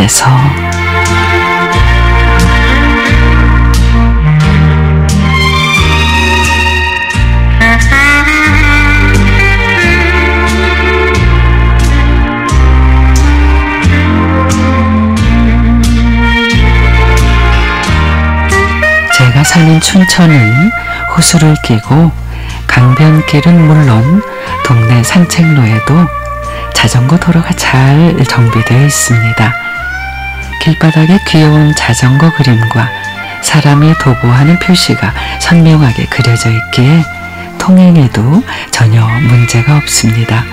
속에서 제가 사는 춘천은 호수를 끼고 강변길은 물론 동네 산책로에도 자전거 도로가 잘 정비되어 있습니다. 길바닥에 귀여운 자전거 그림과 사람이 도보하는 표시가 선명하게 그려져 있기에 통행에도 전혀 문제가 없습니다.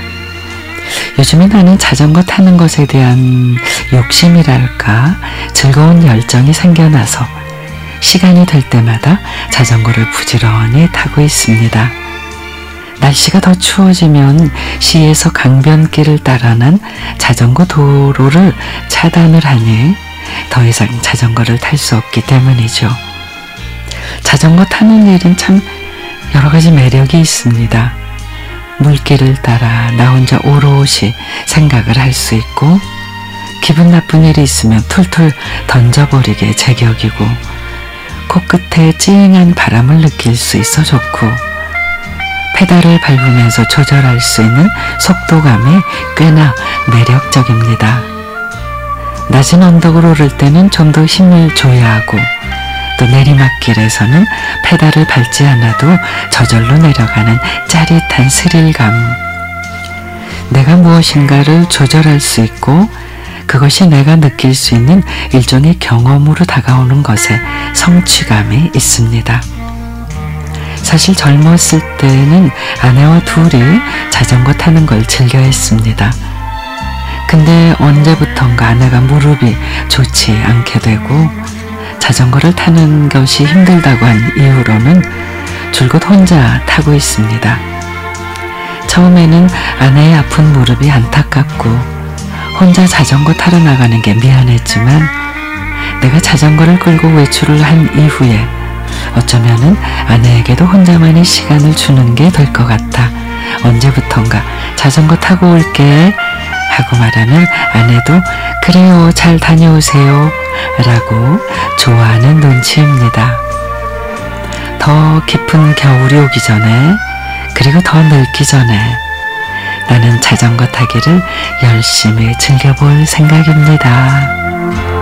요즘에 나는 자전거 타는 것에 대한 욕심이랄까 즐거운 열정이 생겨나서 시간이 될 때마다 자전거를 부지런히 타고 있습니다. 날씨가 더 추워지면 시에서 강변길을 따라 난 자전거 도로를 차단을 하니 더 이상 자전거를 탈 수 없기 때문이죠. 자전거 타는 일은 참 여러 가지 매력이 있습니다. 물길을 따라 나 혼자 오롯이 생각을 할 수 있고 기분 나쁜 일이 있으면 툴툴 던져버리게 제격이고 코끝에 찡한 바람을 느낄 수 있어 좋고 페달을 밟으면서 조절할 수 있는 속도감이 꽤나 매력적입니다. 낮은 언덕을 오를 때는 좀 더 힘을 줘야 하고 또 내리막길에서는 페달을 밟지 않아도 저절로 내려가는 짜릿한 스릴감. 내가 무엇인가를 조절할 수 있고 그것이 내가 느낄 수 있는 일종의 경험으로 다가오는 것에 성취감이 있습니다. 사실 젊었을 때는 아내와 둘이 자전거 타는 걸 즐겨 했습니다. 근데 언제부턴가 아내가 무릎이 좋지 않게 되고 자전거를 타는 것이 힘들다고 한 이후로는 줄곧 혼자 타고 있습니다. 처음에는 아내의 아픈 무릎이 안타깝고 혼자 자전거 타러 나가는 게 미안했지만 내가 자전거를 끌고 외출을 한 이후에 어쩌면은 아내에게도 혼자만의 시간을 주는 게 될 것 같아 언제부턴가 자전거 타고 올게 하고 말하면 아내도 그래요 잘 다녀오세요 라고 좋아하는 눈치입니다. 더 깊은 겨울이 오기 전에 그리고 더 늙기 전에 나는 자전거 타기를 열심히 즐겨볼 생각입니다.